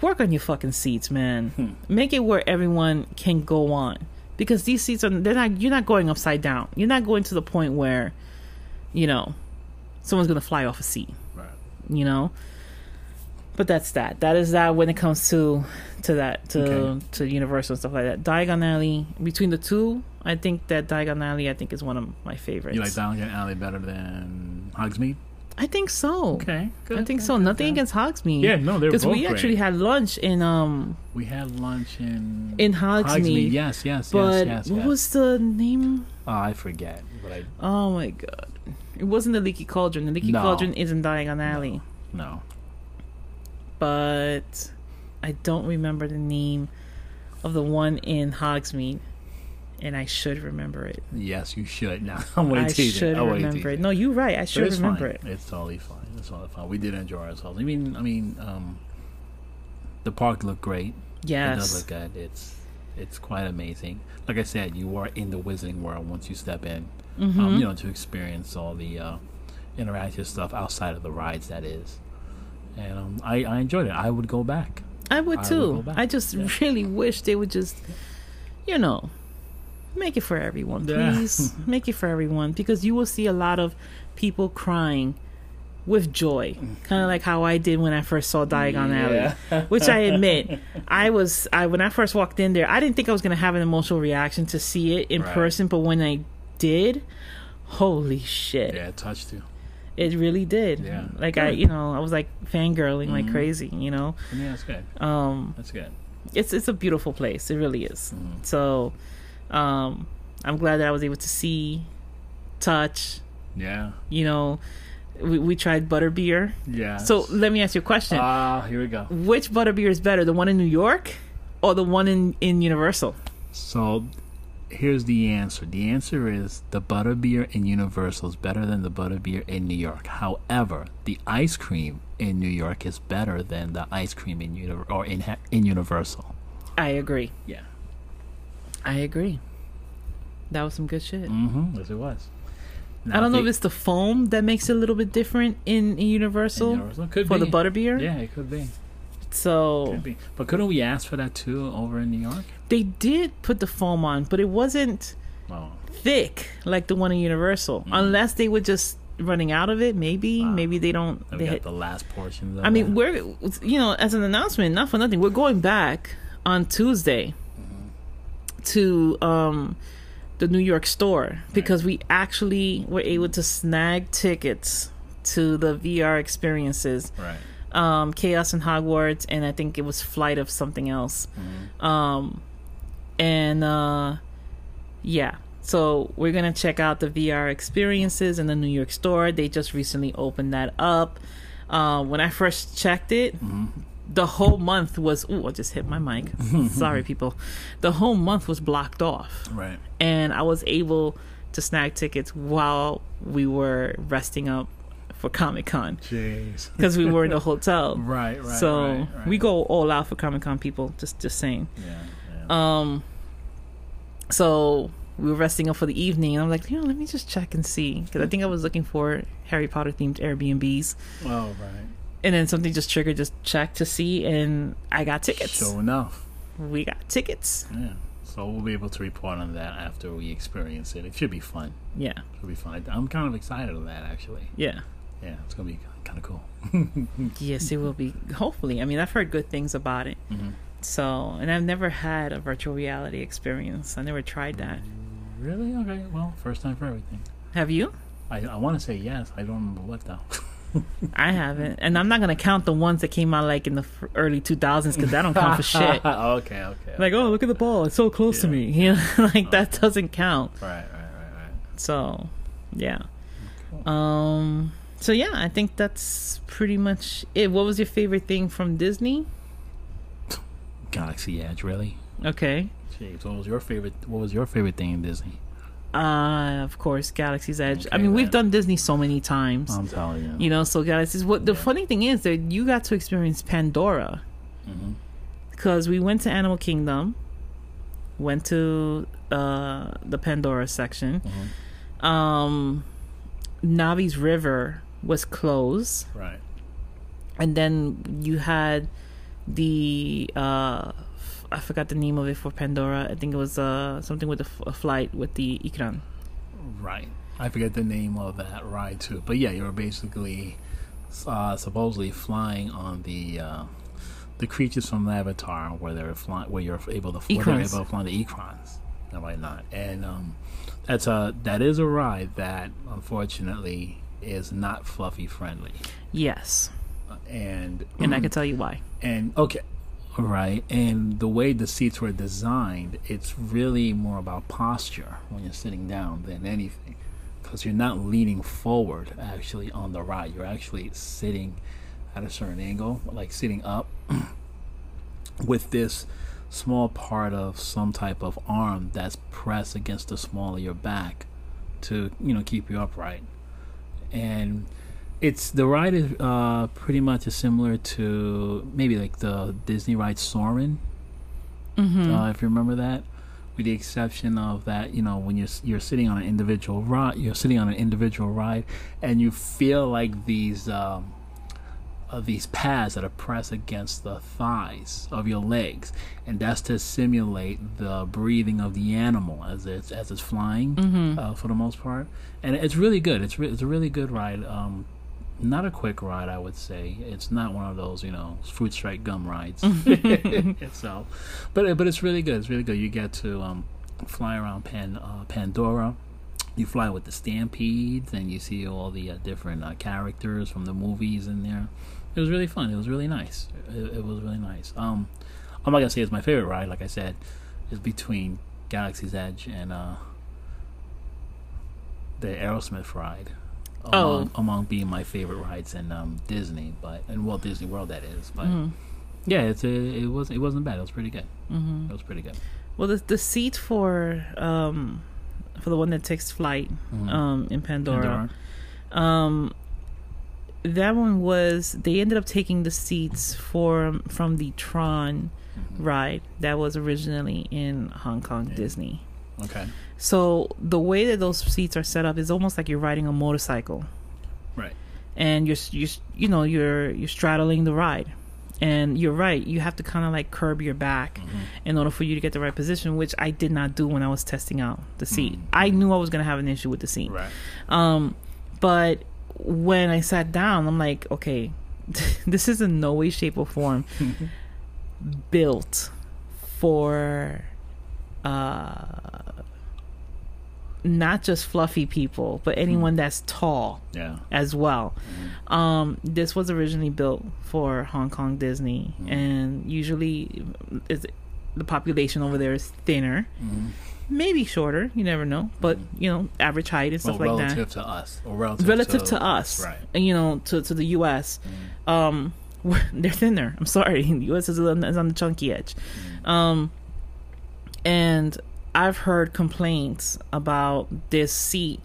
work on your fucking seats, man. Make it where everyone can go on because these seats are they're not you're not going upside down. You're not going to the point where you know someone's going to fly off a seat. You know? But that's that. That is that when it comes to to that to Okay. to Universal and stuff like that. Diagon Alley between the two, I think that Diagon Alley I think is one of my favorites. You like Diagon Alley better than Hogsmeade? I think so. Okay. Good. I think good, so. good, Nothing good. against Hogsmeade. Yeah, no, they're because we actually great. had lunch in um We had lunch in in Hogsmeade. Yes, yes, But yes, yes. what yes. was the name? Oh, I forget. But I Oh my god. It wasn't the Leaky Cauldron. The Leaky No. Cauldron isn't Diagon Alley. no. But I don't remember the name of the one in Hogsmeade. and I should remember it. Yes, you should. Now I'm only I should I'm remember it. No, you're right. I should remember fine. it. It's totally fine. It's totally fine. We did enjoy ourselves. I mean, I mean, um, the park looked great. Yes, It does look good. It's it's quite amazing. Like I said, you are in the Wizarding World once you step in. Mm-hmm. Um, you know, to experience all the uh, interactive stuff outside of the rides. That is, and um, I I enjoyed it. I would go back. I would I would too. I just Yeah. really wish they would just, you know, make it for everyone, Yeah. please. make it for everyone because you will see a lot of people crying with joy, kind of like how I did when I first saw Diagon Yeah. Alley. Which I admit, I was I when I first walked in there, I didn't think I was gonna have an emotional reaction to see it in Right. person, but when I did, holy shit, Yeah, it touched you. it really did. Yeah. like I, you know, I was like fangirling like Mhm. crazy, you know. Yeah, that's good. Um, That's good. it's it's a beautiful place. It really is. Mhm. So, um, I'm glad that I was able to see, touch. Yeah. You know, we we tried butterbeer. Yeah. So let me ask you a question: ah, here we go. Which butterbeer is better, the one in New York or the one in in Universal? So here's the answer. The answer is the butterbeer in Universal is better than the butterbeer in New York. However, the ice cream in New York is better than the ice cream in or in in Universal. I agree. Yeah. I agree. That was some good shit. Mm-hmm. Yes, it was. I don't know if it's the foam that makes it a little bit different in, in Universal, Universal. Could for be. the butterbeer. Yeah, it could be. So Could. But couldn't we ask for that too over in New York? they did put the foam on, but it wasn't Well, thick like the one in Universal, unless they were just running out of it. Maybe, Ah. maybe they don't. we They got had, the last portions. Of I mean, we're you know, as an announcement, not for nothing, we're going back on Tuesday to um the New York store because we actually were able to snag tickets to the VR experiences. right. Um, Chaos and Hogwarts, and I think it was Flight of something else. Um, and uh, yeah, so we're gonna check out the VR experiences in the New York store. They just recently opened that up. Uh, when I first checked it, the whole month was. Oh, I just hit my mic. Sorry, people. The whole month was blocked off, Right. and I was able to snag tickets while we were resting up for Comic Con Jeez. because we were in a hotel. Right. Right. so right, right. we go all out for Comic Con, people. Just, just saying. Yeah. yeah. Um, so we were resting up for the evening, and I'm like, you know, let me just check and see because I think I was looking for Harry Potter themed Airbnbs, oh, right. and then something just triggered, just check to see, and I got tickets. Sure enough. we got tickets. Yeah. So we'll be able to report on that after we experience it. It should be fun. Yeah, It'll be fun. I'm kind of excited of that actually. yeah. Yeah, it's gonna be kind of cool. Yes, it will be. Hopefully, I mean, I've heard good things about it. Mhm. So, and I've never had a virtual reality experience. I never tried that. Really? Okay. Well, first time for everything. Have you? I, I want to say yes. I don't remember what though. I haven't, and I'm not gonna count the ones that came out like in the early 2000s because that don't count for shit. okay. Okay. Like, oh, look at the ball; it's so close to me. You know, like that doesn't count. right. Right. Right. Right. So, yeah. Cool. Um. So yeah, I think that's pretty much it. What was your favorite thing from Disney? Galaxy Edge. Really? Okay. Jeez. What was your favorite? What was your favorite thing in Disney? Uh, of course, Galaxy's Edge. I Okay, mean, we've done Disney so many times. I'm telling you. you know, so Galaxy's. What the Yeah. funny thing is that you got to experience Pandora because we went to Animal Kingdom, went to uh the Pandora section. Mhm. Um, Na'vi's River was closed. Right. and then you had the uh I forgot the name of it for Pandora. I think it was uh something with a, f- a flight with the Ikran. Right. I forget the name of that ride too, but yeah, you were basically uh, supposedly flying on the uh, the creatures from Avatar, where they're flying, where you're able to they're able to fly the Ikrans and whatnot. And um, that's a that is a ride that unfortunately is not fluffy friendly. Yes, Uh, And and I can tell you why. and okay right and the way the seats were designed it's really more about posture when you're sitting down than anything because you're not leaning forward actually on the ride you're actually sitting at a certain angle like sitting up with this small part of some type of arm that's pressed against the small of your back to you know keep you upright and it's the ride is uh, pretty much similar to maybe like the Disney ride Soarin'. Mm-hmm. Uh, if you remember that, with the exception of that, you know, when you're you're sitting on an individual ride, you're sitting on an individual ride, and you feel like these um, uh, these pads that are pressed against the thighs of your legs, and that's to simulate the breathing of the animal as it's as it's flying, Mm-hmm. uh, for the most part. And it's really good. It's re- it's a really good ride. Um, not a quick ride, I would say. It's not one of those, you know, fruit stripe gum rides itself, but but it's really good. It's really good. You get to um, fly around Pan uh, Pandora. You fly with the stampedes, and you see all the uh, different uh, characters from the movies in there. It was really fun. It was really nice. It, it was really nice. Um, I'm not gonna say it's my favorite ride. Like I said, it's between Galaxy's Edge and uh, the Aerosmith ride. Among, Oh. among being my favorite rides in um, Disney, but in Walt Disney World, that is. But Mm-hmm. yeah, it's a, it was it wasn't bad. It was pretty good. Mm-hmm. It was pretty good. Well, the the seat for um for the one that takes flight Mhm. um in Pandora, um that one was they ended up taking the seats for from the Tron Mhm. ride that was originally in Hong Kong Yeah. Disney. Okay. So the way that those seats are set up is almost like you're riding a motorcycle, Right. and you're you you know you're you're straddling the ride, and you're right. You have to kind of like curb your back Mhm. in order for you to get the right position, which I did not do when I was testing out the seat. Mhm. I knew I was gonna have an issue with the seat. Right. Um, but when I sat down, I'm like, okay, this is in no way, shape, or form built for uh not just fluffy people, but anyone that's tall Yeah. as well. Mhm. Um, this was originally built for Hong Kong Disney, Mhm. and usually is the population over there is thinner, Mhm. maybe shorter. You never know, but Mhm. you know, average height and stuff well, like that. relative to us, or relative, Relative to us, right? and, you know, to to the U.S. Mhm. Um, they're thinner. I'm sorry, the U.S. is on, is on the chunky edge. Mhm. Um, and I've heard complaints about this seat,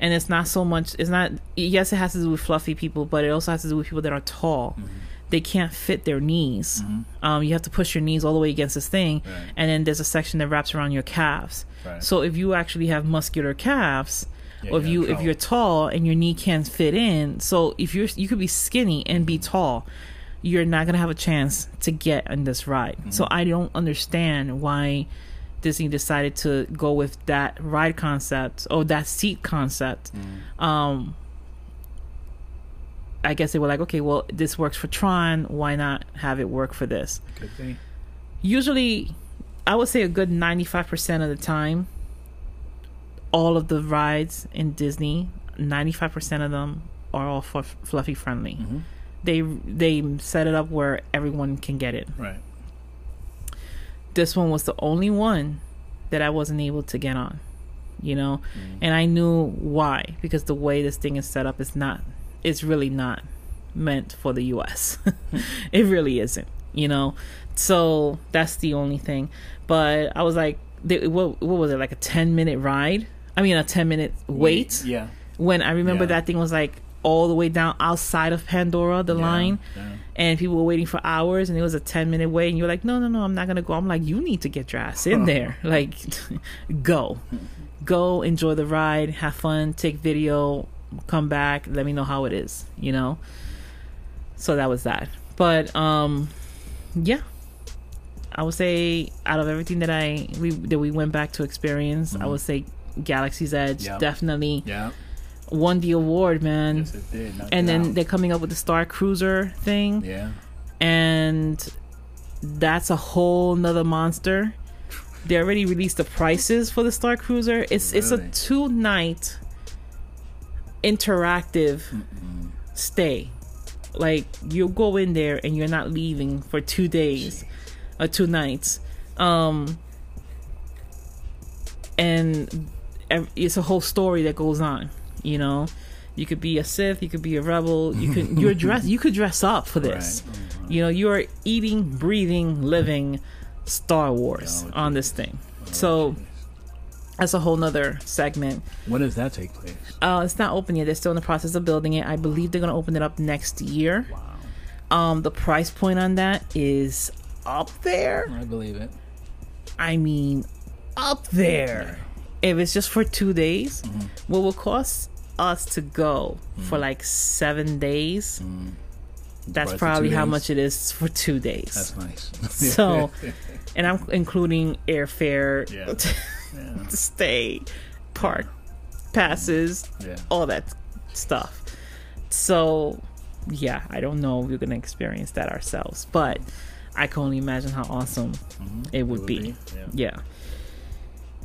and it's not so much. It's not. Yes, it has to do with fluffy people, but it also has to do with people that are tall. Mhm. They can't fit their knees. Mhm. Um, you have to push your knees all the way against this thing, Right. and then there's a section that wraps around your calves. Right. So if you actually have muscular calves, Yeah, or if you're if you're tall and your knee can't fit in, so if you're you could be skinny and be tall, you're not gonna have a chance to get on this ride. So Mm-hmm. I don't understand why Disney decided to go with that ride concept or that seat concept. Mhm. Um, I guess they were like, okay, well, this works for Tron. Why not have it work for this? Could be. usually i would say a good 95% of the time all of the rides in disney 95% of them are all fluff, fluffy friendly Mhm. they they set it up where everyone can get it Right. this one was the only one that i wasn't able to get on you know Mhm. and i knew why because the way this thing is set up is not it's really not meant for the us hmm. it really isn't you know? So that's the only thing. But i was like they, what, what was it like a 10 minute ride? I mean a 10 minute wait? Yeah. when i remember Yeah. that thing was like all the way down outside of pandora the Yeah. line. Yeah. and people were waiting for hours and it was a 10 minute wait and you're like no no no i'm not gonna go. I'm like you need to get your ass in there. Like go. Hmm. Go enjoy the ride have fun take video come back let me know how it is you know so that was that but um yeah i would say out of everything that i we that we went back to experience i Mhm. would say galaxy's edge Yeah. definitely Yeah. won the award man Yes, it did. And it then out. they're coming up with the star cruiser thing Yeah. and that's a whole nother monster. They already released the prices for the Star Cruiser. It's it's a two night interactive Mm-mm. stay. Like you go in there and you're not leaving for two days or two nights. Um and it's a whole story that goes on, you know. You could be a Sith, you could be a rebel, you could you're dress you could dress up for this Right. You know you are eating breathing living Star Wars Oh, on this thing. So that's a whole nother segment. When does that take place? Uh, it's not open yet. They're still in the process of building it. I believe they're going to open it up next year. Wow, Um, the price point on that is up there. I believe it. I mean, up there. If it's just for two days, Mm-hmm. what will cost us to go for like seven days? That's Price of probably how days? much it is for two days. That's nice. so, and I'm including airfare, Yeah. yeah, to stay, park passes, yeah. all that stuff. So, yeah, I don't know if we're gonna experience that ourselves, but I can only imagine how awesome it would be. Yeah. Yeah.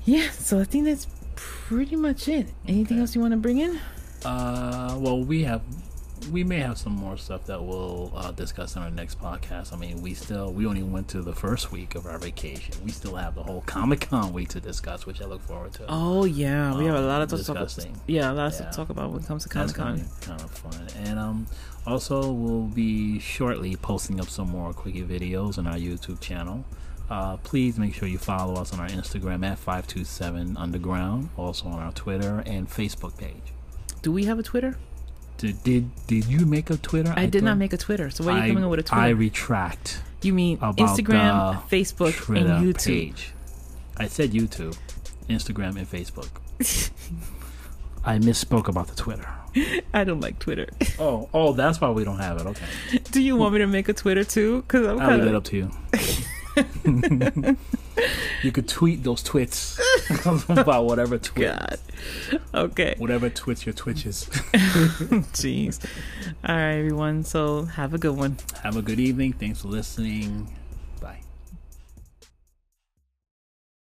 Yeah, so I think that's pretty much it. Anything Okay. else you want to bring in? Uh, well, we have, we may have some more stuff that we'll uh, discuss in our next podcast. I mean, we still, we only went to the first week of our vacation. We still have the whole Comic Con week to discuss, which I look forward to. Oh yeah, we have a lot of talk Yeah, a lot of Yeah. to talk about when it comes to Comic Con. kind of fun. And um, also we'll be shortly posting up some more quickie videos on our YouTube channel. Uh, please make sure you follow us on our Instagram at 527 Underground, also on our Twitter and Facebook page. Do we have a Twitter? Did did, did you make a Twitter? I, did not make a Twitter. So why are you I- coming up with a Twitter? I retract you mean Instagram, Facebook, Twitter and YouTube? page. I said YouTube, Instagram, and Facebook. I misspoke about the Twitter. I don't like Twitter. Oh, oh, that's why we don't have it. Okay. Do you want me to make a Twitter too? Because I'm I'll leave kind that up to you. you could tweet those twits about whatever twit, God. Okay. whatever twits your twitches. Jeez. All right, everyone. So have a good one. Have a good evening. Thanks for listening.